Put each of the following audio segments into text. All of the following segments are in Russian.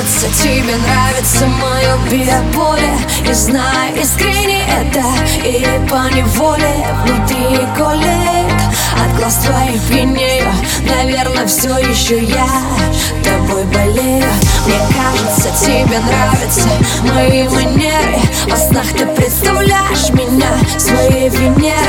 тебе более И знаю искренне это И по неволе. Внутри колет От глаз твоих пьянею. Наверное, все еще я тобой болею. Мне кажется, тебе нравятся мои манеры. Во снах ты представляешь меня своей Венерой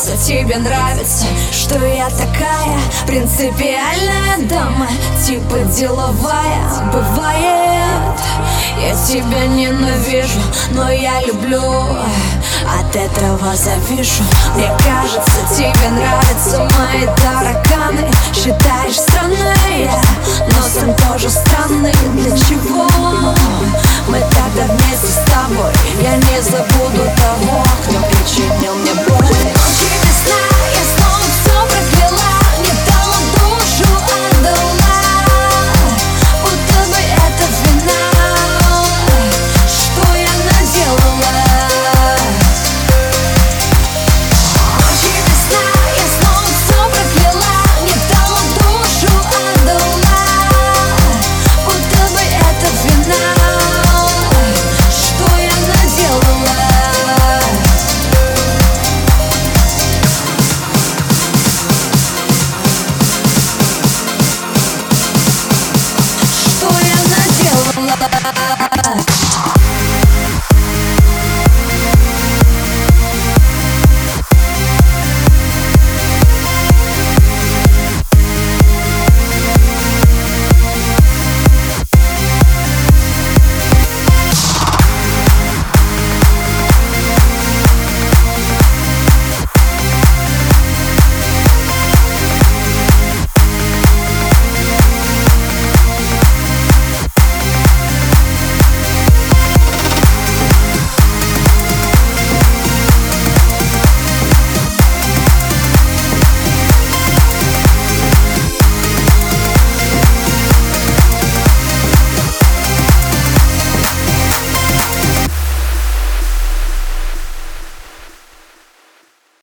признаться, тебе нравится Что я такая принципиальная дама Типа деловая, бывает. Я тебя ненавижу, но я люблю От этого завишу. Мне кажется, тебе нравятся мои тараканы Считаешь странные, но сам тоже странный. Для чего мы тогда вместе с тобой? Я не забуду